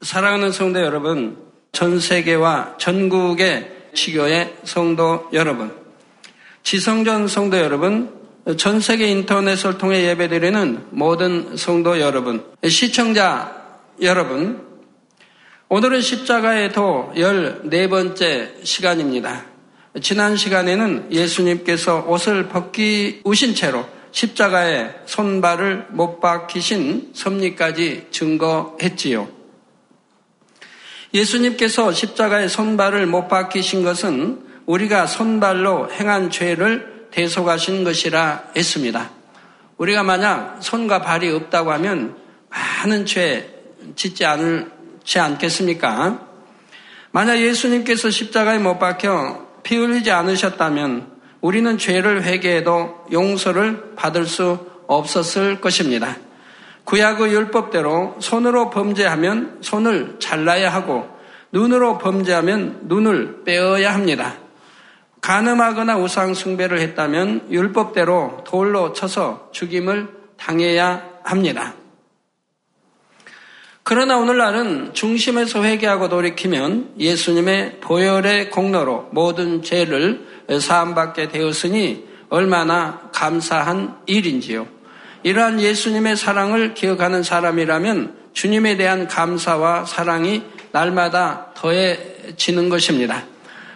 사랑하는 성도 여러분, 전 세계와 전국의 지교의 성도 여러분, 지성전 성도 여러분, 전 세계 인터넷을 통해 예배드리는 모든 성도 여러분, 시청자 여러분, 오늘은 십자가의 도 14번째 시간입니다. 지난 시간에는 예수님께서 옷을 벗기우신 채로 십자가에 손발을 못 박히신 섭리까지 증거했지요. 예수님께서 십자가에 손발을 못 박히신 것은 우리가 손발로 행한 죄를 대속하신 것이라 했습니다. 우리가 만약 손과 발이 없다고 하면 많은 죄 짓지 않지 않겠습니까? 만약 예수님께서 십자가에 못 박혀 피 흘리지 않으셨다면 우리는 죄를 회개해도 용서를 받을 수 없었을 것입니다. 구약의 율법대로 손으로 범죄하면 손을 잘라야 하고 눈으로 범죄하면 눈을 빼어야 합니다. 가늠하거나 우상 숭배를 했다면 율법대로 돌로 쳐서 죽임을 당해야 합니다. 그러나 오늘날은 중심에서 회개하고 돌이키면 예수님의 보혈의 공로로 모든 죄를 사함받게 되었으니 얼마나 감사한 일인지요. 이러한 예수님의 사랑을 기억하는 사람이라면 주님에 대한 감사와 사랑이 날마다 더해지는 것입니다.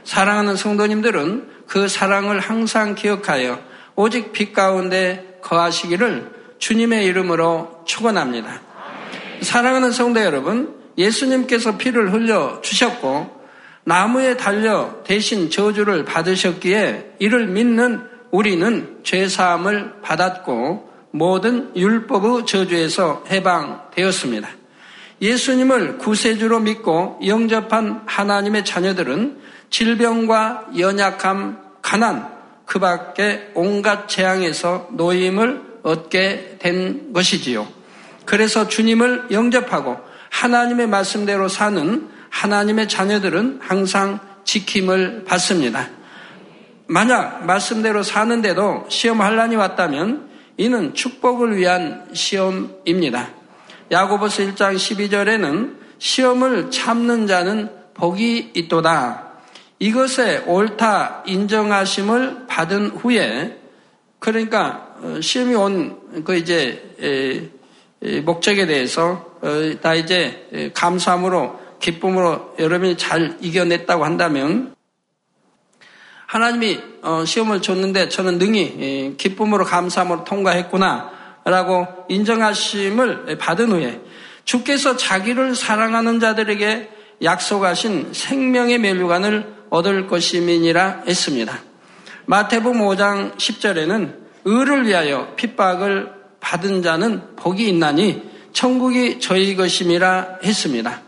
사랑하는 성도님들은 그 사랑을 항상 기억하여 오직 빛 가운데 거하시기를 주님의 이름으로 축원합니다. 사랑하는 성도 여러분, 예수님께서 피를 흘려 주셨고 나무에 달려 대신 저주를 받으셨기에 이를 믿는 우리는 죄 사함을 받았고 모든 율법의 저주에서 해방되었습니다. 예수님을 구세주로 믿고 영접한 하나님의 자녀들은 질병과 연약함, 가난, 그 밖에 온갖 재앙에서 노임을 얻게 된 것이지요. 그래서 주님을 영접하고 하나님의 말씀대로 사는 하나님의 자녀들은 항상 지킴을 받습니다. 만약 말씀대로 사는데도 시험 한란이 왔다면 이는 축복을 위한 시험입니다. 야고보서 1장 12절에는 시험을 참는 자는 복이 있도다. 이것에 옳다 인정하심을 받은 후에 그러니까 어, 시험이 온 그 이제 목적에 대해서 어, 다 이제 감사함으로 기쁨으로 여러분이 잘 이겨냈다고 한다면 하나님이 어, 시험을 줬는데 저는 능히 기쁨으로 감사함으로 통과했구나 라고 인정하심을 받은 후에 주께서 자기를 사랑하는 자들에게 약속하신 생명의 멸류관을 얻을 것임이니라 했습니다. 마태복음 5장 10절에는 의를 위하여 핍박을 받은 자는 복이 있나니 천국이 저희 것임이라 했습니다.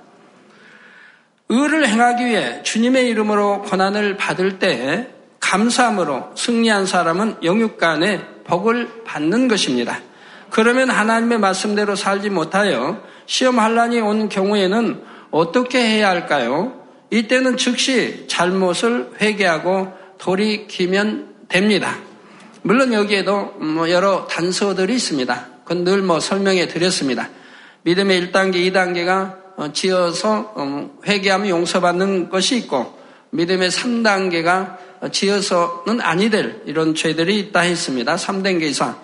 의를 행하기 위해 주님의 이름으로 고난을 받을 때 감사함으로 승리한 사람은 영육간에 복을 받는 것입니다. 그러면 하나님의 말씀대로 살지 못하여 시험 한란이 온 경우에는 어떻게 해야 할까요? 이때는 즉시 잘못을 회개하고 돌이키면 됩니다. 물론 여기에도 뭐 여러 단서들이 있습니다. 그건 늘 뭐 설명해 드렸습니다. 믿음의 1단계, 2단계가 어, 지어서 어, 회개하면 용서받는 것이 있고 믿음의 3단계가 지어서는 아니 될 이런 죄들이 있다 했습니다. 3단계 이상.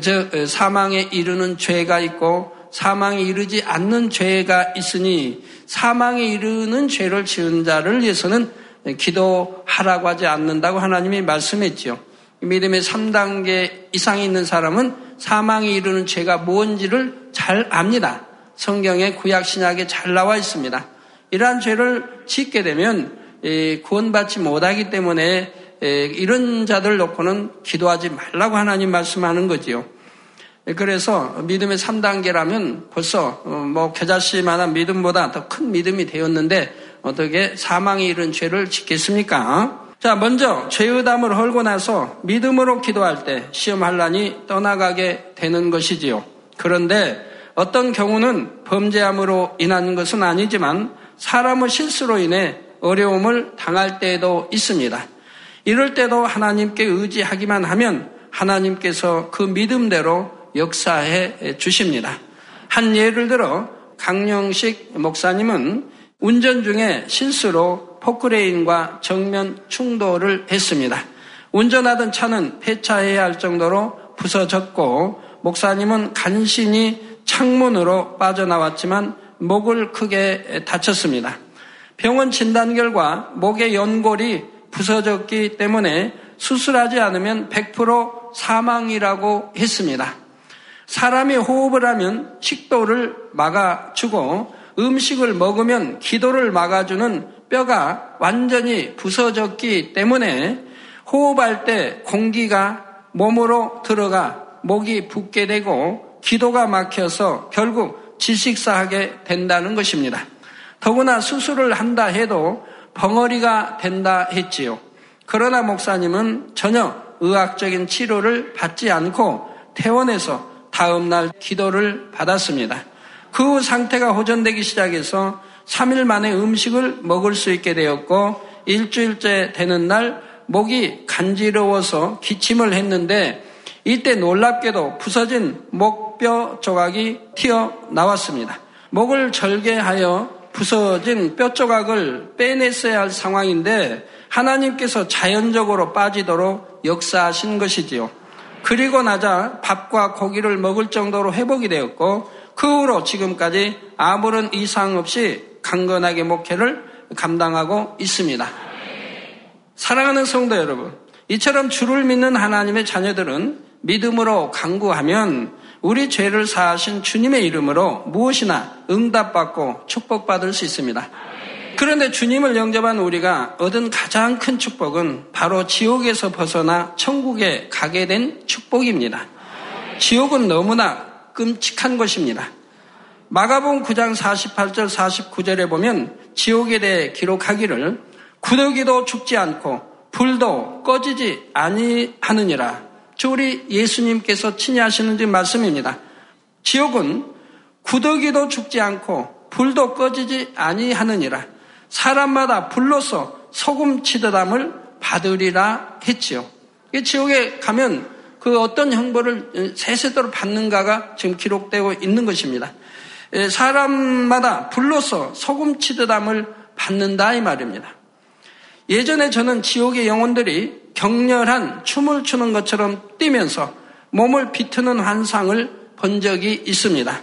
즉 어, 사망에 이르는 죄가 있고 사망에 이르지 않는 죄가 있으니 사망에 이르는 죄를 지은 자를 위해서는 기도하라고 하지 않는다고 하나님이 말씀했지요. 믿음의 3단계 이상에 있는 사람은 사망에 이르는 죄가 뭔지를 잘 압니다. 성경에 구약 신약에 잘 나와 있습니다. 이러한 죄를 짓게 되면 구원받지 못하기 때문에 이런 자들 놓고는 기도하지 말라고 하나님 말씀하는 거지요. 그래서 믿음의 3단계라면 벌써 어, 뭐 겨자씨만한 믿음보다 더 큰 믿음이 되었는데 어떻게 사망에 이른 죄를 짓겠습니까? 자, 먼저 죄의 담을 헐고 나서 믿음으로 기도할 때 시험 한란이 떠나가게 되는 것이지요. 그런데 어떤 경우는 범죄함으로 인한 것은 아니지만 사람의 실수로 인해 어려움을 당할 때도 있습니다. 이럴 때도 하나님께 의지하기만 하면 하나님께서 그 믿음대로 역사해 주십니다. 한 예를 들어 강영식 목사님은 운전 중에 실수로 포크레인과 정면 충돌을 했습니다. 운전하던 차는 폐차해야 할 정도로 부서졌고 목사님은 간신히 창문으로 빠져나왔지만 목을 크게 다쳤습니다. 병원 진단 결과 목의 연골이 부서졌기 때문에 수술하지 않으면 100% 사망이라고 했습니다. 사람이 호흡을 하면 식도를 막아주고 음식을 먹으면 기도를 막아주는 뼈가 완전히 부서졌기 때문에 호흡할 때 공기가 몸으로 들어가 목이 붓게 되고 기도가 막혀서 결국 질식사하게 된다는 것입니다. 더구나 수술을 한다 해도 벙어리가 된다 했지요. 그러나 목사님은 전혀 의학적인 치료를 받지 않고 퇴원해서 다음날 기도를 받았습니다. 그 후 상태가 호전되기 시작해서 3일 만에 음식을 먹을 수 있게 되었고 일주일째 되는 날 목이 간지러워서 기침을 했는데 이때 놀랍게도 부서진 목뼈 조각이 튀어 나왔습니다. 목을 절개하여 부서진 뼈 조각을 빼냈어야 할 상황인데 하나님께서 자연적으로 빠지도록 역사하신 것이지요. 그리고 나자 밥과 고기를 먹을 정도로 회복이 되었고 그 후로 지금까지 아무런 이상 없이 강건하게 목회를 감당하고 있습니다. 사랑하는 성도 여러분, 이처럼 주를 믿는 하나님의 자녀들은 믿음으로 강구하면 우리 죄를 사하신 주님의 이름으로 무엇이나 응답받고 축복받을 수 있습니다. 그런데 주님을 영접한 우리가 얻은 가장 큰 축복은 바로 지옥에서 벗어나 천국에 가게 된 축복입니다. 지옥은 너무나 끔찍한 것입니다. 마가복 9장 48절 49절에 보면 지옥에 대해 기록하기를 구더기도 죽지 않고 불도 꺼지지 아니하느니라 저 우리 예수님께서 친히 하시는 말씀입니다. 지옥은 구더기도 죽지 않고 불도 꺼지지 아니하느니라. 사람마다 불로서 소금 치드담을 받으리라 했지요. 지옥에 가면 그 어떤 형벌을 세세도로 받는가가 지금 기록되고 있는 것입니다. 사람마다 불로서 소금 치드담을 받는다 이 말입니다. 예전에 저는 지옥의 영혼들이 격렬한 춤을 추는 것처럼 뛰면서 몸을 비트는 환상을 본 적이 있습니다.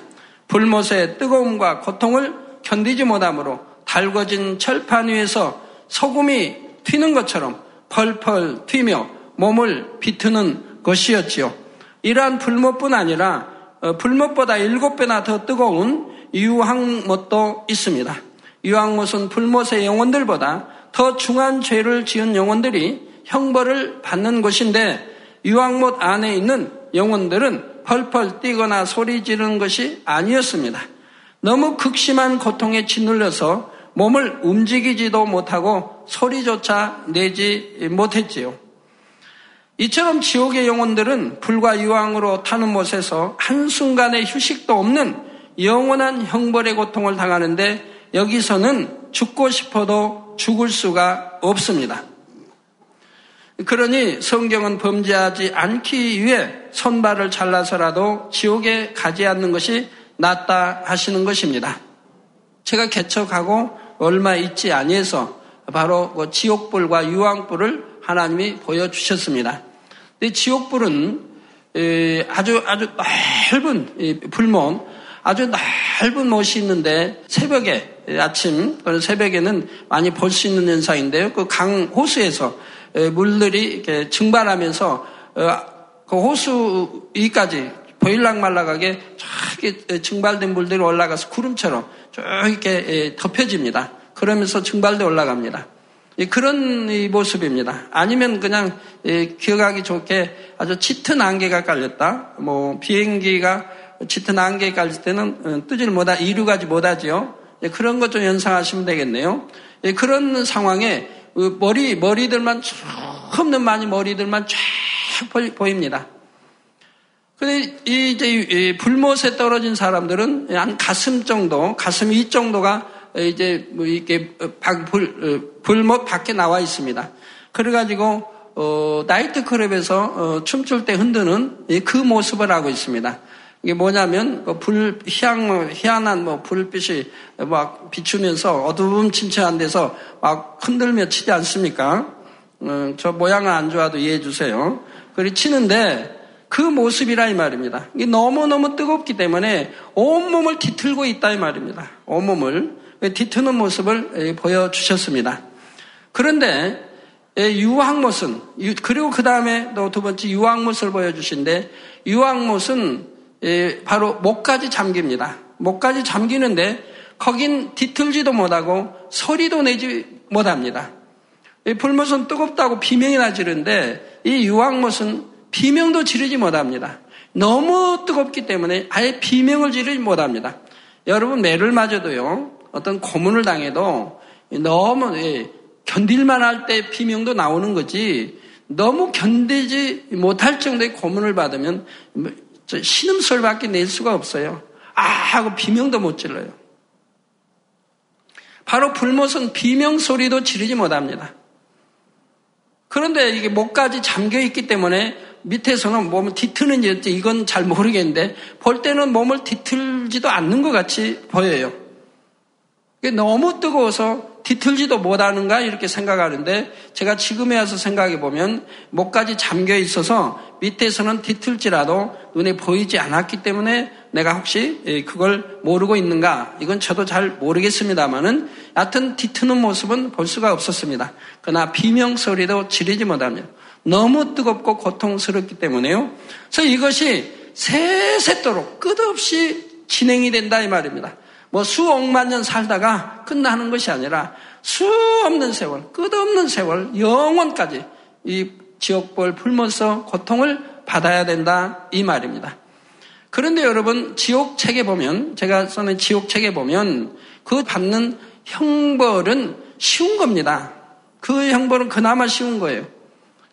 불못의 뜨거움과 고통을 견디지 못하므로 달궈진 철판 위에서 소금이 튀는 것처럼 펄펄 튀며 몸을 비트는 것이었지요. 이러한 불못뿐 아니라 어, 불못보다 일곱 배나 더 뜨거운 유황못도 있습니다. 유황못은 불못의 영혼들보다 더 중한 죄를 지은 영혼들이 형벌을 받는 곳인데 유황못 안에 있는 영혼들은 펄펄 뛰거나 소리 지르는 것이 아니었습니다. 너무 극심한 고통에 짓눌려서 몸을 움직이지도 못하고 소리조차 내지 못했지요. 이처럼 지옥의 영혼들은 불과 유황으로 타는 못에서 한순간의 휴식도 없는 영원한 형벌의 고통을 당하는데 여기서는 죽고 싶어도 죽을 수가 없습니다. 그러니 성경은 범죄하지 않기 위해 손발을 잘라서라도 지옥에 가지 않는 것이 낫다 하시는 것입니다. 제가 개척하고 얼마 있지 아니해서 바로 그 지옥불과 유황불을 하나님이 보여주셨습니다. 지옥불은 아주 아주 넓은 불몸, 아주 넓은 못이 있는데 새벽에 아침 새벽에는 많이 볼 수 있는 현상인데요. 그 강 호수에서 물들이 이렇게 증발하면서 어, 그 호수 위까지 보일락 말락하게 저기 증발된 물들이 올라가서 구름처럼 쭉 이렇게 덮여집니다. 그러면서 증발돼 올라갑니다. 그런 모습입니다. 아니면 그냥 기억하기 좋게 아주 짙은 안개가 깔렸다. 뭐 비행기가 짙은 안개에 깔릴 때는 어, 뜨지를 못하, 이루가지 못하지요. 그런 것 좀 연상하시면 되겠네요. 그런 상황에 그 머리, 머리들만 쭉 없는 많이 머리들만 쫙 보입니다. 근데 이제 불못에 떨어진 사람들은 한 가슴 정도, 가슴 위 정도가 이제 뭐 이렇게 불, 어, 불못 밖에 나와 있습니다. 그래가지고 어, 나이트 클럽에서 어, 춤출 때 흔드는 그 모습을 하고 있습니다. 이게 뭐냐면 뭐불 희양 희한한 뭐 불빛이 막 비추면서 어두움침침한 데서 막 흔들며 치지 않습니까? 어, 저 모양은 안 좋아도 이해해 주세요. 그리 치는데 그 모습이라 이 말입니다. 이게 너무너무 뜨겁기 때문에 온몸을 뒤틀고 있다 이 말입니다. 온몸을 뒤트는 모습을 보여주셨습니다. 그런데 유황못은 그리고 그 다음에 또 두 번째 유황못을 보여주신데 유황못은 바로 목까지 잠깁니다. 목까지 잠기는데 거긴 뒤틀지도 못하고 소리도 내지 못합니다. 불못은 뜨겁다고 비명이나 지르는데 이 유황못은 비명도 지르지 못합니다. 너무 뜨겁기 때문에 아예 비명을 지르지 못합니다. 여러분 매를 맞아도요 어떤 고문을 당해도 너무 견딜만 할 때 비명도 나오는 거지 너무 견디지 못할 정도의 고문을 받으면 신음소리밖에 낼 수가 없어요. 아 하고 비명도 못 질러요. 바로 불못은 비명 소리도 지르지 못합니다. 그런데 이게 목까지 잠겨 있기 때문에 밑에서는 몸을 뒤트는지 이건 잘 모르겠는데 볼 때는 몸을 뒤틀지도 않는 것 같이 보여요. 너무 뜨거워서 뒤틀지도 못하는가 이렇게 생각하는데 제가 지금에 와서 생각해 보면 목까지 잠겨 있어서 밑에서는 뒤틀지라도 눈에 보이지 않았기 때문에 내가 혹시 예, 그걸 모르고 있는가 이건 저도 잘 모르겠습니다만은 여하튼 뒤트는 모습은 볼 수가 없었습니다. 그러나 비명 소리도 지르지 못합니다. 너무 뜨겁고 고통스럽기 때문에요. 그래서 이것이 세세토록 끝없이 진행이 된다 이 말입니다. 뭐 수억만 년 살다가 끝나는 것이 아니라 수 없는 세월, 끝없는 세월, 영원까지 이 지옥벌 불면서 고통을 받아야 된다 이 말입니다. 그런데 여러분 지옥 책에 보면 제가 써낸 지옥 책에 보면 그 받는 형벌은 쉬운 겁니다. 그 형벌은 그나마 쉬운 거예요.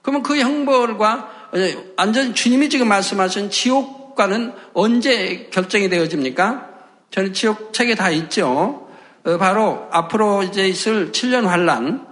그러면 그 형벌과 완전 주님이 지금 말씀하신 지옥과는 언제 결정이 되어집니까? 저는 지옥 책에 다 있죠. 어, 바로 앞으로 이제 있을 7년 환란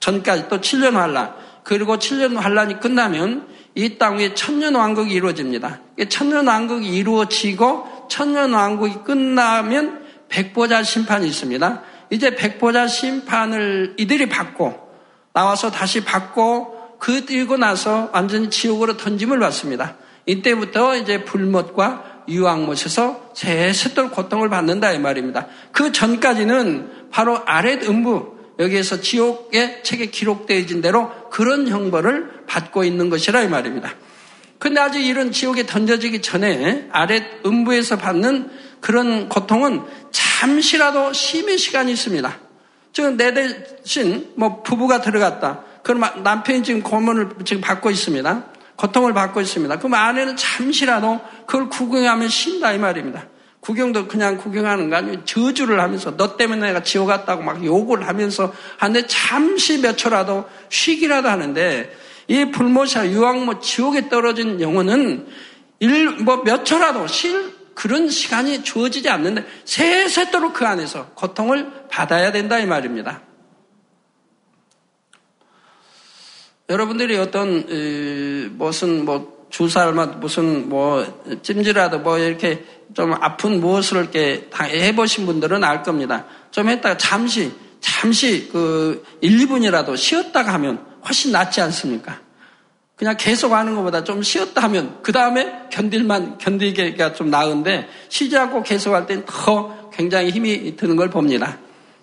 전까지 또 7년 환란 그리고 7년 환란이 끝나면 이 땅 위에 천년 왕국이 이루어집니다. 천년 왕국이 이루어지고 천년 왕국이 끝나면 백보자 심판이 있습니다. 이제 백보자 심판을 이들이 받고 나와서 다시 받고 그들고 나서 완전히 지옥으로 던짐을 받습니다. 이때부터 이제 불못과 유황못에서 새세돌 고통을 받는다 이 말입니다. 그 전까지는 바로 아랫 음부 여기에서 지옥의 책에 기록되어진 대로 그런 형벌을 받고 있는 것이라 이 말입니다. 근데 아직 이런 지옥에 던져지기 전에 아랫 음부에서 받는 그런 고통은 잠시라도 쉼의 시간이 있습니다. 지금 내 대신 뭐 부부가 들어갔다. 그럼 남편이 지금 고문을 지금 받고 있습니다. 고통을 받고 있습니다. 그럼 아내는 잠시라도 그걸 구경하면 쉰다 이 말입니다. 구경도 그냥 구경하는 거 아니고 저주를 하면서 너 때문에 내가 지옥 갔다고 막 욕을 하면서 하는데 잠시 몇 초라도 쉬기라도 하는데 이 불모샤 유황모 지옥에 떨어진 영혼은 일 뭐 몇 초라도 쉴 그런 시간이 주어지지 않는데 세세도록 그 안에서 고통을 받아야 된다 이 말입니다. 여러분들이 어떤 무슨 뭐 주사를 무슨 뭐 찜질하도 뭐 이렇게 좀 아픈 무엇을 이렇게 해보신 분들은 알 겁니다. 좀 했다가 잠시 잠시 그 1, 2분이라도 쉬었다가 하면 훨씬 낫지 않습니까? 그냥 계속 하는 것보다 좀 쉬었다 하면 그 다음에 견딜만 견디기가 좀 나은데 쉬지 않고 계속 할 땐 더 굉장히 힘이 드는 걸 봅니다.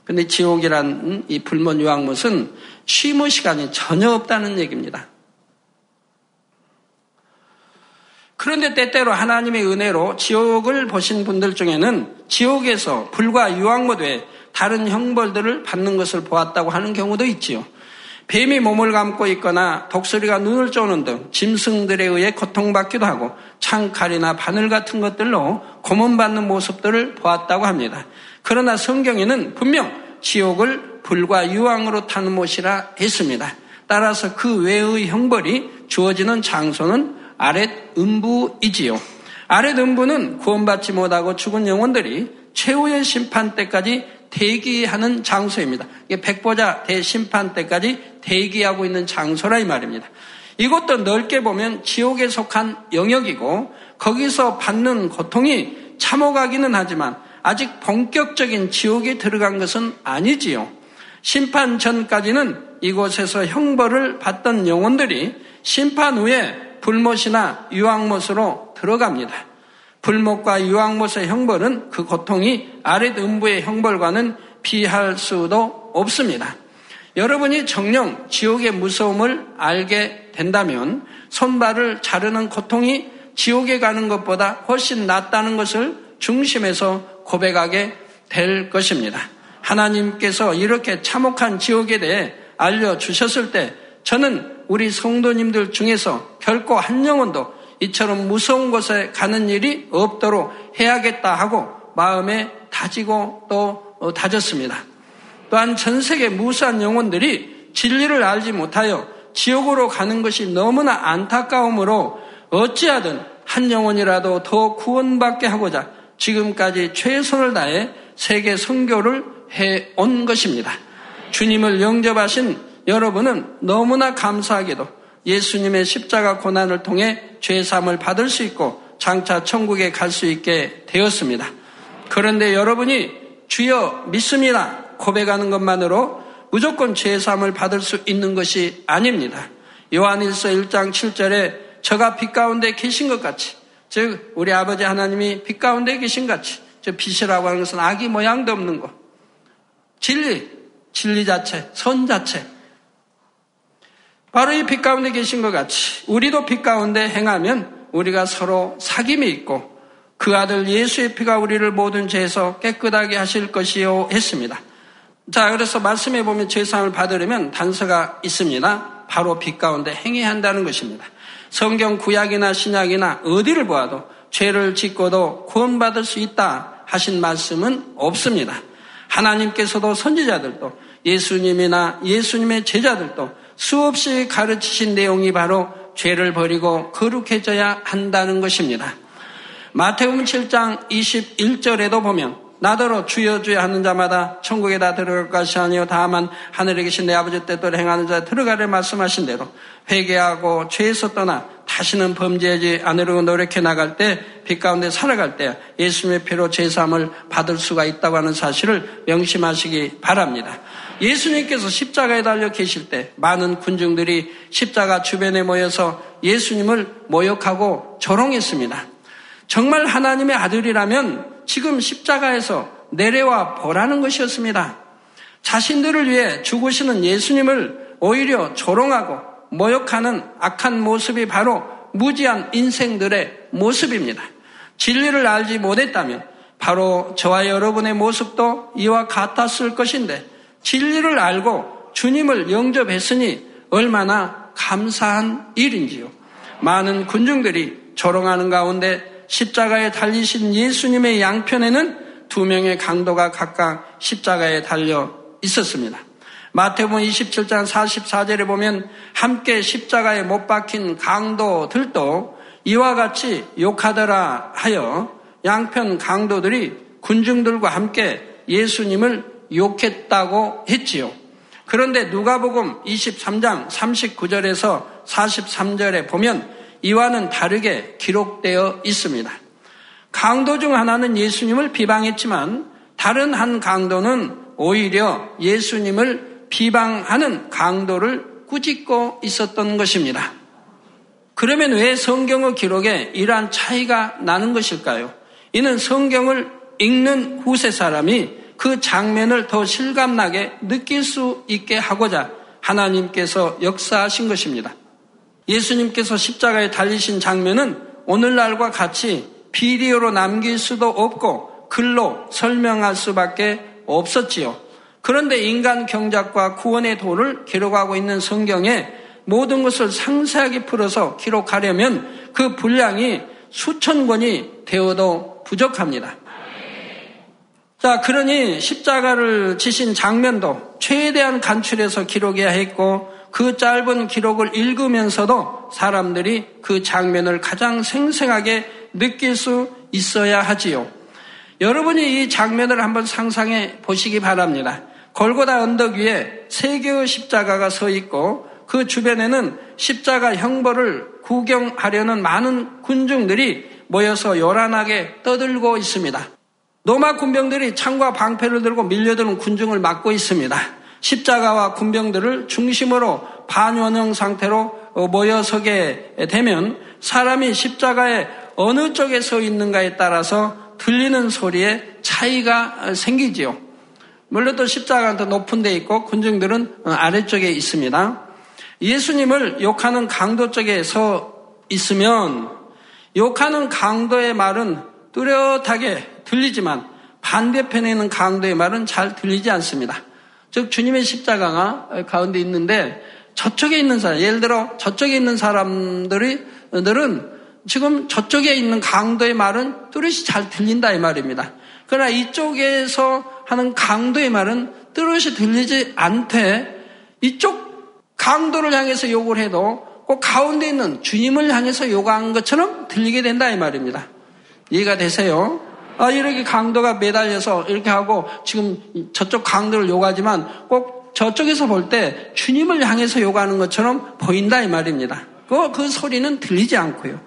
근데 지옥이란 이 불문 유황못은 쉼의 시간이 전혀 없다는 얘기입니다. 그런데 때때로 하나님의 은혜로 지옥을 보신 분들 중에는 지옥에서 불과 유황못 외에 다른 형벌들을 받는 것을 보았다고 하는 경우도 있지요. 뱀이 몸을 감고 있거나 독수리가 눈을 쪼는 등 짐승들에 의해 고통받기도 하고 창칼이나 바늘 같은 것들로 고문받는 모습들을 보았다고 합니다. 그러나 성경에는 분명 지옥을 불과 유황으로 타는 못이라 했습니다. 따라서 그 외의 형벌이 주어지는 장소는 아랫 음부이지요. 아랫 음부는 구원받지 못하고 죽은 영혼들이 최후의 심판 때까지 대기하는 장소입니다. 백보자 대심판 때까지 대기하고 있는 장소라 이 말입니다. 이것도 넓게 보면 지옥에 속한 영역이고 거기서 받는 고통이 참호가기는 하지만 아직 본격적인 지옥에 들어간 것은 아니지요. 심판 전까지는 이곳에서 형벌을 받던 영혼들이 심판 후에 불못이나 유황못으로 들어갑니다. 불못과 유황못의 형벌은 그 고통이 아랫 음부의 형벌과는 비할 수도 없습니다. 여러분이 정령 지옥의 무서움을 알게 된다면 손발을 자르는 고통이 지옥에 가는 것보다 훨씬 낫다는 것을 중심에서 고백하게 될 것입니다. 하나님께서 이렇게 참혹한 지옥에 대해 알려주셨을 때 저는 우리 성도님들 중에서 결코 한 영혼도 이처럼 무서운 곳에 가는 일이 없도록 해야겠다 하고 마음에 다지고 또 어, 다졌습니다. 또한 전 세계 무수한 영혼들이 진리를 알지 못하여 지옥으로 가는 것이 너무나 안타까움으로 어찌하든 한 영혼이라도 더 구원받게 하고자 지금까지 최선을 다해 세계 선교를 해 온 것입니다. 주님을 영접하신 여러분은 너무나 감사하게도 예수님의 십자가 고난을 통해 죄삼을 받을 수 있고 장차 천국에 갈 수 있게 되었습니다. 그런데 여러분이 주여 믿습니다 고백하는 것만으로 무조건 죄삼을 받을 수 있는 것이 아닙니다. 요한일서 1장 7절에 저가 빛 가운데 계신 것 같이 즉 우리 아버지 하나님이 빛 가운데 계신 같이 저 빛이라고 하는 것은 아기 모양도 없는 것 진리 진리 자체 선 자체 바로 이 빛 가운데 계신 것 같이 우리도 빛 가운데 행하면 우리가 서로 사귐이 있고 그 아들 예수의 피가 우리를 모든 죄에서 깨끗하게 하실 것이요 했습니다. 자, 그래서 말씀해 보면 죄상을 받으려면 단서가 있습니다. 바로 빛 가운데 행해야 한다는 것입니다. 성경 구약이나 신약이나 어디를 보아도 죄를 짓고도 구원받을 수 있다 하신 말씀은 없습니다. 하나님께서도 선지자들도 예수님이나 예수님의 제자들도 수없이 가르치신 내용이 바로 죄를 버리고 거룩해져야 한다는 것입니다. 마태복음 7장 21절에도 보면 나더러 주여 주여 하는 자마다 천국에 다 들어갈 것이 아니요 다만 하늘에 계신 내 아버지 뜻대로 행하는 자 들어가려 말씀하신 대로 회개하고 죄에서 떠나 다시는 범죄하지 않으려고 노력해 나갈 때 빛 가운데 살아갈 때 예수님의 피로 죄사함을 받을 수가 있다고 하는 사실을 명심하시기 바랍니다. 예수님께서 십자가에 달려 계실 때 많은 군중들이 십자가 주변에 모여서 예수님을 모욕하고 조롱했습니다. 정말 하나님의 아들이라면 지금 십자가에서 내려와 보라는 것이었습니다. 자신들을 위해 죽으시는 예수님을 오히려 조롱하고 모욕하는 악한 모습이 바로 무지한 인생들의 모습입니다. 진리를 알지 못했다면 바로 저와 여러분의 모습도 이와 같았을 것인데 진리를 알고 주님을 영접했으니 얼마나 감사한 일인지요. 많은 군중들이 조롱하는 가운데 십자가에 달리신 예수님의 양편에는 두 명의 강도가 각각 십자가에 달려 있었습니다. 마태복음 27장 44절에 보면 함께 십자가에 못 박힌 강도들도 이와 같이 욕하더라 하여 양편 강도들이 군중들과 함께 예수님을 욕했다고 했지요. 그런데 누가복음 23장 39절에서 43절에 보면 이와는 다르게 기록되어 있습니다. 강도 중 하나는 예수님을 비방했지만 다른 한 강도는 오히려 예수님을 비방하는 강도를 꾸짖고 있었던 것입니다. 그러면 왜 성경의 기록에 이러한 차이가 나는 것일까요? 이는 성경을 읽는 후세 사람이 그 장면을 더 실감나게 느낄 수 있게 하고자 하나님께서 역사하신 것입니다. 예수님께서 십자가에 달리신 장면은 오늘날과 같이 비디오로 남길 수도 없고 글로 설명할 수밖에 없었지요. 그런데 인간 경작과 구원의 도를 기록하고 있는 성경에 모든 것을 상세하게 풀어서 기록하려면 그 분량이 수천 권이 되어도 부족합니다. 자, 그러니 십자가를 지신 장면도 최대한 간출해서 기록해야 했고 그 짧은 기록을 읽으면서도 사람들이 그 장면을 가장 생생하게 느낄 수 있어야 하지요. 여러분이 이 장면을 한번 상상해 보시기 바랍니다. 골고다 언덕 위에 세 개의 십자가가 서 있고 그 주변에는 십자가 형벌을 구경하려는 많은 군중들이 모여서 요란하게 떠들고 있습니다. 로마 군병들이 창과 방패를 들고 밀려드는 군중을 막고 있습니다. 십자가와 군병들을 중심으로 반원형 상태로 모여 서게 되면 사람이 십자가에 어느 쪽에 서 있는가에 따라서 들리는 소리에 차이가 생기지요. 물론 또 십자가는 더 높은 데 있고 군중들은 아래쪽에 있습니다. 예수님을 욕하는 강도 쪽에 서 있으면 욕하는 강도의 말은 뚜렷하게 들리지만 반대편에 있는 강도의 말은 잘 들리지 않습니다. 즉 주님의 십자가가 가운데 있는데 저쪽에 있는 사람, 예를 들어 저쪽에 있는 사람들이 들은 지금 저쪽에 있는 강도의 말은 뚜렷이 잘 들린다 이 말입니다. 그러나 이쪽에서 하는 강도의 말은 뚜렷이 들리지 않되 이쪽 강도를 향해서 욕을 해도 꼭 가운데 있는 주님을 향해서 요구한 것처럼 들리게 된다 이 말입니다. 이해가 되세요? 아, 이렇게 강도가 매달려서 이렇게 하고 지금 저쪽 강도를 요구하지만 꼭 저쪽에서 볼 때 주님을 향해서 요구하는 것처럼 보인다 이 말입니다. 그, 그 소리는 들리지 않고요.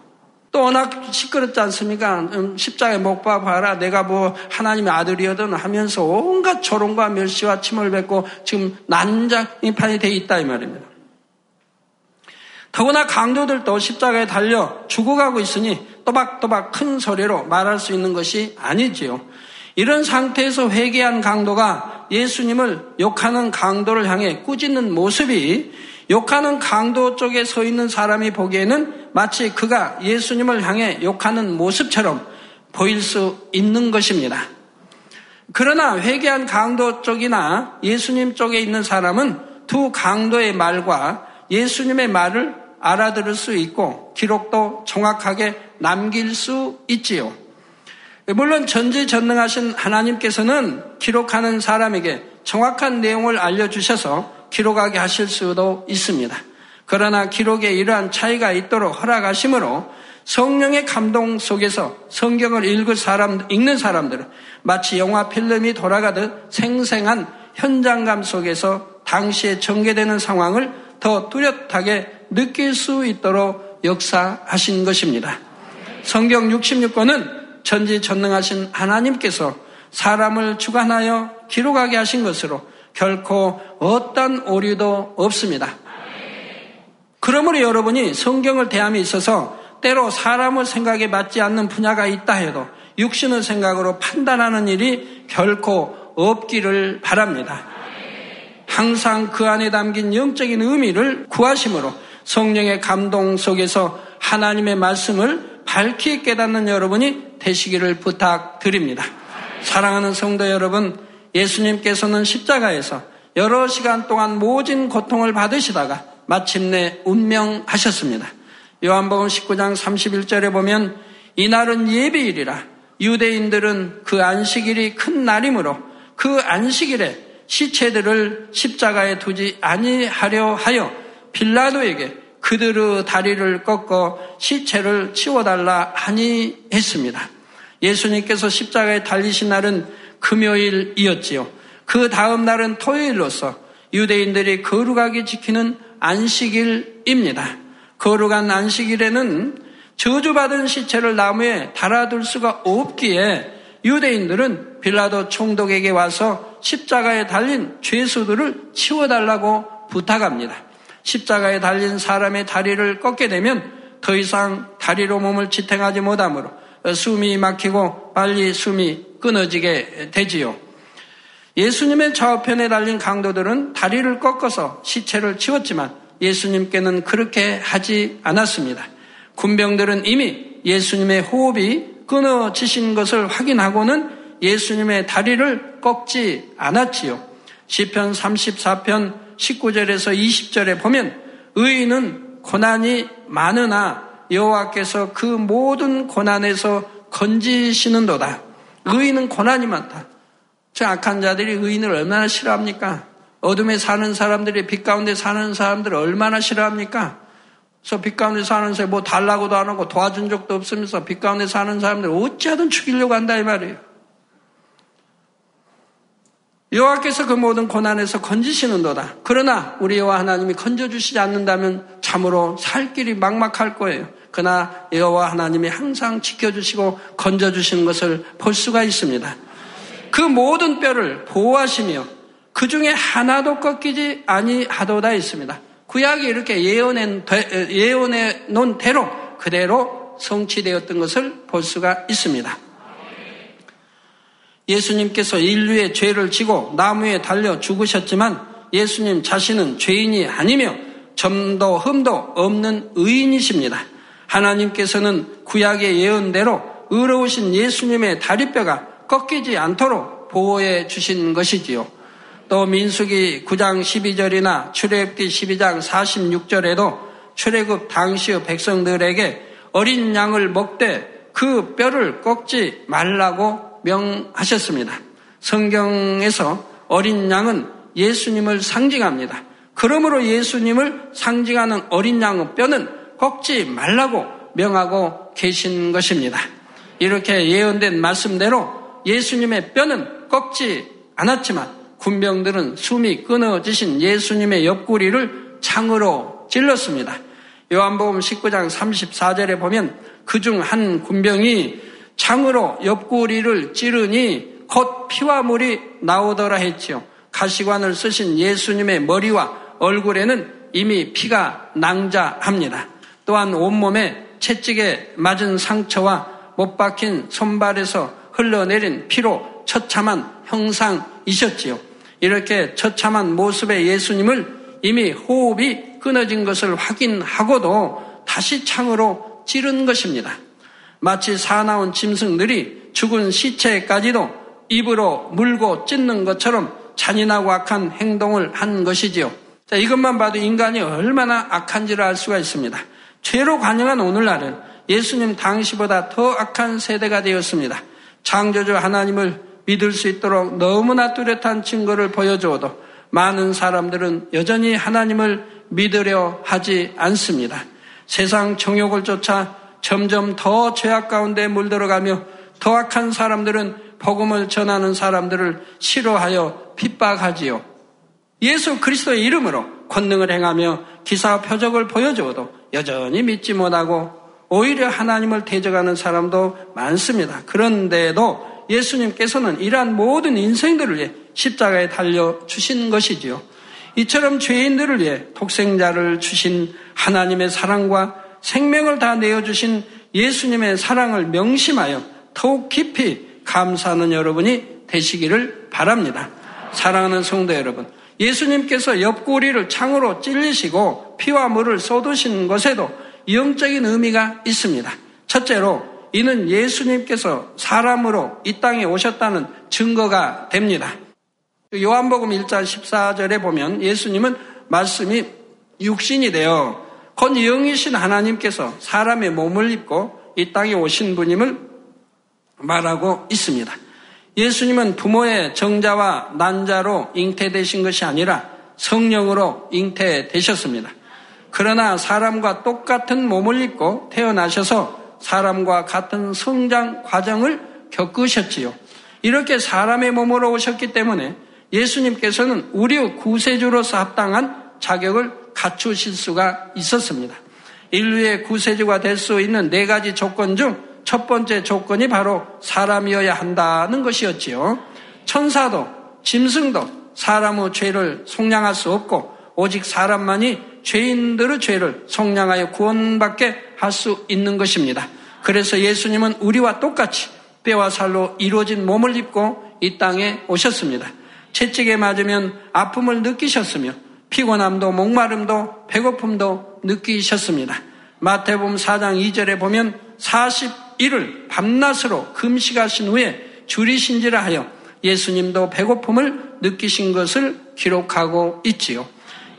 또 워낙 시끄럽지 않습니까? 음, 십자가에 못 박아라. 내가 뭐 하나님의 아들이거든 하면서 온갖 조롱과 멸시와 침을 뱉고 지금 난장판이 돼 있다 이 말입니다. 더구나 강도들도 십자가에 달려 죽어가고 있으니 또박또박 큰 소리로 말할 수 있는 것이 아니지요. 이런 상태에서 회개한 강도가 예수님을 욕하는 강도를 향해 꾸짖는 모습이 욕하는 강도 쪽에 서 있는 사람이 보기에는 마치 그가 예수님을 향해 욕하는 모습처럼 보일 수 있는 것입니다. 그러나 회개한 강도 쪽이나 예수님 쪽에 있는 사람은 두 강도의 말과 예수님의 말을 알아들을 수 있고 기록도 정확하게 남길 수 있지요. 물론 전지전능하신 하나님께서는 기록하는 사람에게 정확한 내용을 알려주셔서 기록하게 하실 수도 있습니다. 그러나 기록에 이러한 차이가 있도록 허락하심으로 성령의 감동 속에서 성경을 읽을 사람, 읽는 사람들은 마치 영화 필름이 돌아가듯 생생한 현장감 속에서 당시에 전개되는 상황을 더 뚜렷하게 느낄 수 있도록 역사하신 것입니다. 성경 66권은 전지 전능하신 하나님께서 사람을 주관하여 기록하게 하신 것으로 결코 어떤 오류도 없습니다. 그러므로 여러분이 성경을 대함에 있어서 때로 사람을 생각에 맞지 않는 분야가 있다 해도 육신의 생각으로 판단하는 일이 결코 없기를 바랍니다. 항상 그 안에 담긴 영적인 의미를 구하심으로 성령의 감동 속에서 하나님의 말씀을 밝히 깨닫는 여러분이 되시기를 부탁드립니다. 사랑하는 성도 여러분, 예수님께서는 십자가에서 여러 시간 동안 모진 고통을 받으시다가 마침내 운명하셨습니다. 요한복음 19장 31절에 보면 이날은 예배일이라 유대인들은 그 안식일이 큰 날이므로 그 안식일에 시체들을 십자가에 두지 아니하려 하여 빌라도에게 그들의 다리를 꺾어 시체를 치워달라 하니 했습니다. 예수님께서 십자가에 달리신 날은 금요일이었지요. 그 다음 날은 토요일로서 유대인들이 거룩하게 지키는 안식일입니다. 거룩한 안식일에는 저주받은 시체를 나무에 달아둘 수가 없기에 유대인들은 빌라도 총독에게 와서 십자가에 달린 죄수들을 치워달라고 부탁합니다. 십자가에 달린 사람의 다리를 꺾게 되면 더 이상 다리로 몸을 지탱하지 못하므로 숨이 막히고 빨리 숨이 끊어지게 되지요. 예수님의 좌우편에 달린 강도들은 다리를 꺾어서 시체를 치웠지만 예수님께는 그렇게 하지 않았습니다. 군병들은 이미 예수님의 호흡이 끊어지신 것을 확인하고는 예수님의 다리를 꺾지 않았지요. 시편 34편 19절에서 20절에 보면 의인은 고난이 많으나 여호와께서 그 모든 고난에서 건지시는도다. 의인은 고난이 많다. 저 악한 자들이 의인을 얼마나 싫어합니까? 어둠에 사는 사람들이 빛 가운데 사는 사람들을 얼마나 싫어합니까? 그래서 빛 가운데 사는 사람 뭐 달라고도 안 하고 도와준 적도 없으면서 빛 가운데 사는 사람들 어찌하든 죽이려고 한다 이 말이에요. 여호와께서 그 모든 고난에서 건지시는도다. 그러나 우리 여호와 하나님이 건져 주시지 않는다면 참으로 살 길이 막막할 거예요. 그러나 여호와 하나님이 항상 지켜주시고 건져 주시는 것을 볼 수가 있습니다. 그 모든 뼈를 보호하시며 그 중에 하나도 꺾이지 아니하도다 있습니다. 구약이 이렇게 예언해, 예언해 놓은 대로 그대로 성취되었던 것을 볼 수가 있습니다. 예수님께서 인류의 죄를 지고 나무에 달려 죽으셨지만 예수님 자신은 죄인이 아니며 점도 흠도 없는 의인이십니다. 하나님께서는 구약의 예언대로 의로우신 예수님의 다리뼈가 꺾이지 않도록 보호해 주신 것이지요. 또 민수기 9장 12절이나 출애굽기 12장 46절에도 출애굽 당시의 백성들에게 어린 양을 먹되 그 뼈를 꺾지 말라고 명하셨습니다. 성경에서 어린 양은 예수님을 상징합니다. 그러므로 예수님을 상징하는 어린 양의 뼈는 꺾지 말라고 명하고 계신 것입니다. 이렇게 예언된 말씀대로 예수님의 뼈는 꺾지 않았지만 군병들은 숨이 끊어지신 예수님의 옆구리를 창으로 찔렀습니다. 요한복음 19장 34절에 보면 그중 한 군병이 창으로 옆구리를 찌르니 곧 피와 물이 나오더라 했지요. 가시관을 쓰신 예수님의 머리와 얼굴에는 이미 피가 낭자합니다. 또한 온몸에 채찍에 맞은 상처와 못 박힌 손발에서 흘러내린 피로 처참한 형상이셨지요. 이렇게 처참한 모습의 예수님을 이미 호흡이 끊어진 것을 확인하고도 다시 창으로 찌른 것입니다. 마치 사나운 짐승들이 죽은 시체까지도 입으로 물고 찢는 것처럼 잔인하고 악한 행동을 한 것이지요. 자, 이것만 봐도 인간이 얼마나 악한지를 알 수가 있습니다. 죄로 관영한 오늘날은 예수님 당시보다 더 악한 세대가 되었습니다. 창조주 하나님을 믿을 수 있도록 너무나 뚜렷한 증거를 보여주어도 많은 사람들은 여전히 하나님을 믿으려 하지 않습니다. 세상 정욕을 쫓아 점점 더 죄악 가운데 물들어가며 더 악한 사람들은 복음을 전하는 사람들을 싫어하여 핍박하지요. 예수 그리스도의 이름으로 권능을 행하며 기사 표적을 보여주어도 여전히 믿지 못하고 오히려 하나님을 대적하는 사람도 많습니다. 그런데도 예수님께서는 이러한 모든 인생들을 위해 십자가에 달려 주신 것이지요. 이처럼 죄인들을 위해 독생자를 주신 하나님의 사랑과 생명을 다 내어주신 예수님의 사랑을 명심하여 더욱 깊이 감사하는 여러분이 되시기를 바랍니다. 사랑하는 성도 여러분, 예수님께서 옆구리를 창으로 찔리시고 피와 물을 쏟으신 것에도 영적인 의미가 있습니다. 첫째로 이는 예수님께서 사람으로 이 땅에 오셨다는 증거가 됩니다. 요한복음 1장 14절에 보면 예수님은 말씀이 육신이 되어 곧 영이신 하나님께서 사람의 몸을 입고 이 땅에 오신 분임을 말하고 있습니다. 예수님은 부모의 정자와 난자로 잉태되신 것이 아니라 성령으로 잉태되셨습니다. 그러나 사람과 똑같은 몸을 입고 태어나셔서 사람과 같은 성장 과정을 겪으셨지요. 이렇게 사람의 몸으로 오셨기 때문에 예수님께서는 우리 구세주로서 합당한 자격을 갖추실 수가 있었습니다. 인류의 구세주가 될 수 있는 네 가지 조건 중 첫 번째 조건이 바로 사람이어야 한다는 것이었지요. 천사도 짐승도 사람의 죄를 속량할 수 없고 오직 사람만이 죄인들의 죄를 속량하여 구원받게 할 수 있는 것입니다. 그래서 예수님은 우리와 똑같이 뼈와 살로 이루어진 몸을 입고 이 땅에 오셨습니다. 채찍에 맞으면 아픔을 느끼셨으며 피곤함도 목마름도 배고픔도 느끼셨습니다. 마태복음 4장 2절에 보면 40일을 밤낮으로 금식하신 후에 줄이신지라 하여 예수님도 배고픔을 느끼신 것을 기록하고 있지요.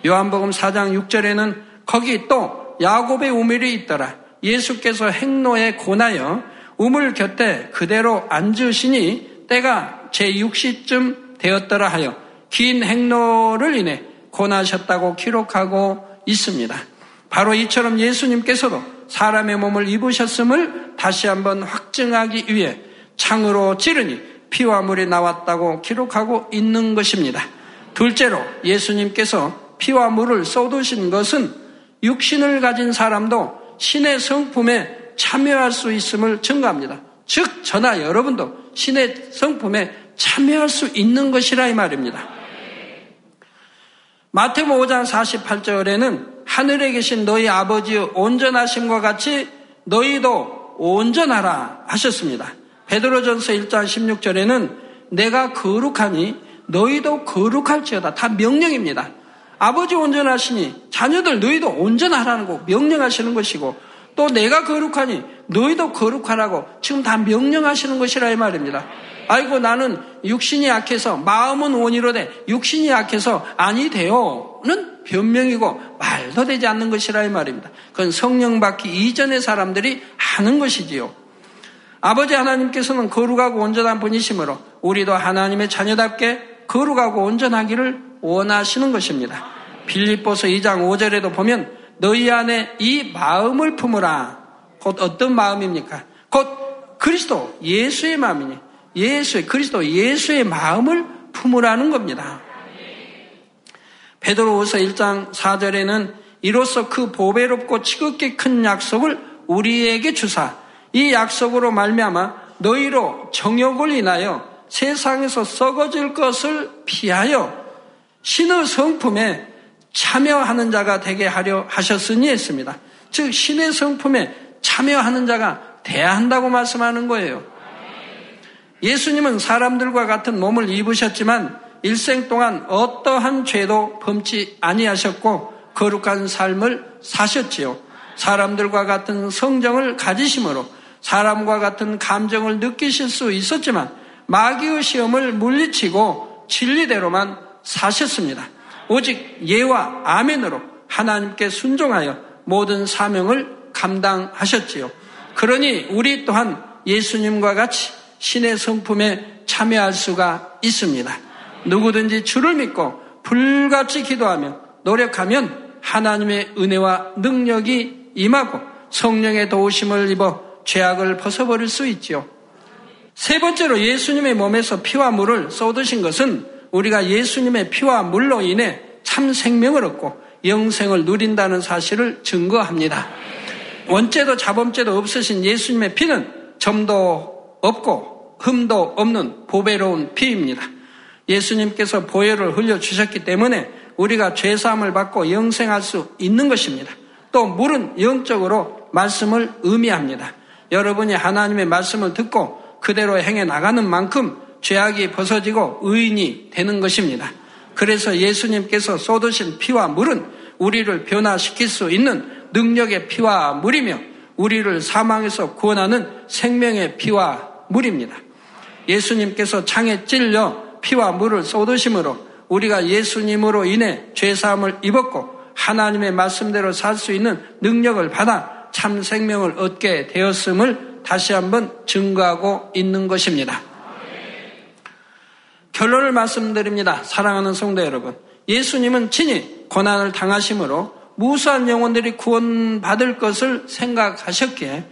요한복음 4장 6절에는 거기 또 야곱의 우물이 있더라. 예수께서 행로에 고나여 우물 곁에 그대로 앉으시니 때가 제6시쯤 되었더라 하여 긴 행로를 인해 고나셨다고 기록하고 있습니다. 바로 이처럼 예수님께서도 사람의 몸을 입으셨음을 다시 한번 확증하기 위해 창으로 찌르니 피와 물이 나왔다고 기록하고 있는 것입니다. 둘째로 예수님께서 피와 물을 쏟으신 것은 육신을 가진 사람도 신의 성품에 참여할 수 있음을 증거합니다. 즉, 저나 여러분도 신의 성품에 참여할 수 있는 것이라 이 말입니다. 마태복 5장 48절에는 하늘에 계신 너희 아버지의 온전하심과 같이 너희도 온전하라 하셨습니다. 베드로전서 1장 16절에는 내가 거룩하니 너희도 거룩할지어다. 다 명령입니다. 아버지 온전하시니 자녀들 너희도 온전하라는 거 명령하시는 것이고 또 내가 거룩하니 너희도 거룩하라고 지금 다 명령하시는 것이라 이 말입니다. 아이고 나는 육신이 약해서 마음은 원이로되 육신이 약해서 아니 되요는 변명이고 말도 되지 않는 것이라 이 말입니다. 그건 성령 받기 이전의 사람들이 하는 것이지요. 아버지 하나님께서는 거룩하고 온전한 분이시므로 우리도 하나님의 자녀답게 거룩하고 온전하기를 원하시는 것입니다. 빌립보서 2장 5절에도 보면 너희 안에 이 마음을 품으라. 곧 어떤 마음입니까? 곧 그리스도 예수의 마음이니 예수의 그리스도 예수의 마음을 품으라는 겁니다. 베드로후서 1장 4절에는 이로써 그 보배롭고 지극히 큰 약속을 우리에게 주사 이 약속으로 말미암아 너희로 정욕을 인하여 세상에서 썩어질 것을 피하여 신의 성품에 참여하는 자가 되게 하려 하셨으니 했습니다. 즉 신의 성품에 참여하는 자가 돼야 한다고 말씀하는 거예요. 예수님은 사람들과 같은 몸을 입으셨지만 일생 동안 어떠한 죄도 범치 아니하셨고 거룩한 삶을 사셨지요. 사람들과 같은 성정을 가지심으로 사람과 같은 감정을 느끼실 수 있었지만 마귀의 시험을 물리치고 진리대로만 사셨습니다. 오직 예와 아멘으로 하나님께 순종하여 모든 사명을 감당하셨지요. 그러니 우리 또한 예수님과 같이 신의 성품에 참여할 수가 있습니다. 누구든지 주를 믿고 불같이 기도하며 노력하면 하나님의 은혜와 능력이 임하고 성령의 도우심을 입어 죄악을 벗어버릴 수 있지요. 세 번째로 예수님의 몸에서 피와 물을 쏟으신 것은 우리가 예수님의 피와 물로 인해 참 생명을 얻고 영생을 누린다는 사실을 증거합니다. 원죄도 자범죄도 없으신 예수님의 피는 점도 없고 흠도 없는 보배로운 피입니다. 예수님께서 보혈을 흘려주셨기 때문에 우리가 죄사함을 받고 영생할 수 있는 것입니다. 또 물은 영적으로 말씀을 의미합니다. 여러분이 하나님의 말씀을 듣고 그대로 행해 나가는 만큼 죄악이 벗어지고 의인이 되는 것입니다. 그래서 예수님께서 쏟으신 피와 물은 우리를 변화시킬 수 있는 능력의 피와 물이며 우리를 사망에서 구원하는 생명의 피와 물입니다. 예수님께서 창에 찔려 피와 물을 쏟으심으로 우리가 예수님으로 인해 죄사함을 입었고 하나님의 말씀대로 살 수 있는 능력을 받아 참 생명을 얻게 되었음을 다시 한번 증거하고 있는 것입니다. 결론을 말씀드립니다. 사랑하는 성도 여러분. 예수님은 친히 고난을 당하심으로 무수한 영혼들이 구원받을 것을 생각하셨기에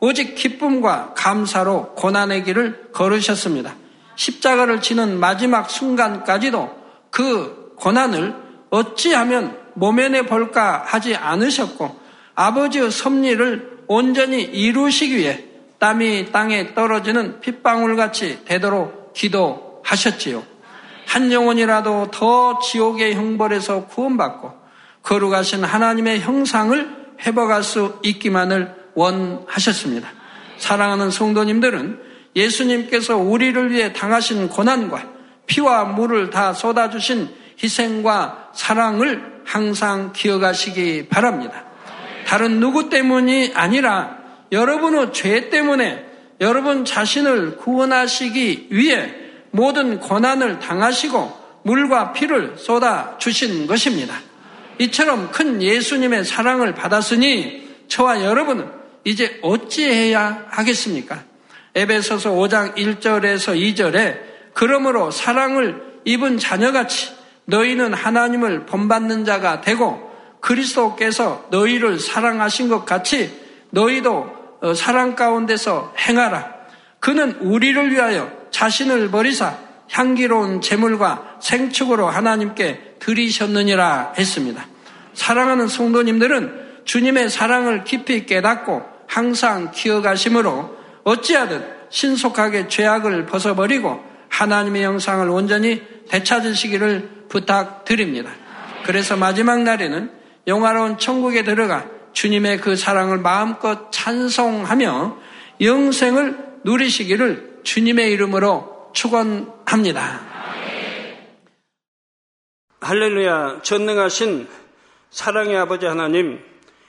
오직 기쁨과 감사로 고난의 길을 걸으셨습니다. 십자가를 지는 마지막 순간까지도 그 고난을 어찌하면 모면해 볼까 하지 않으셨고 아버지의 섭리를 온전히 이루시기 위해 땀이 땅에 떨어지는 핏방울같이 되도록 기도하셨지요. 한 영혼이라도 더 지옥의 형벌에서 구원받고 거룩하신 하나님의 형상을 회복할 수 있기만을 원하셨습니다. 사랑하는 성도님들은 예수님께서 우리를 위해 당하신 고난과 피와 물을 다 쏟아주신 희생과 사랑을 항상 기억하시기 바랍니다. 다른 누구 때문이 아니라 여러분의 죄 때문에 여러분 자신을 구원하시기 위해 모든 고난을 당하시고 물과 피를 쏟아 주신 것입니다. 이처럼 큰 예수님의 사랑을 받았으니 저와 여러분은 이제 어찌해야 하겠습니까? 에베소서 5장 1절에서 2절에 그러므로 사랑을 입은 자녀같이 너희는 하나님을 본받는 자가 되고 그리스도께서 너희를 사랑하신 것 같이 너희도 어, 사랑 가운데서 행하라. 그는 우리를 위하여 자신을 버리사 향기로운 재물과 생축으로 하나님께 드리셨느니라 했습니다. 사랑하는 성도님들은 주님의 사랑을 깊이 깨닫고 항상 기어가심으로 어찌하든 신속하게 죄악을 벗어버리고 하나님의 영상을 온전히 되찾으시기를 부탁드립니다. 그래서 마지막 날에는 영화로운 천국에 들어가 주님의 그 사랑을 마음껏 찬송하며 영생을 누리시기를 주님의 이름으로 축원합니다. 할렐루야 전능하신 사랑의 아버지 하나님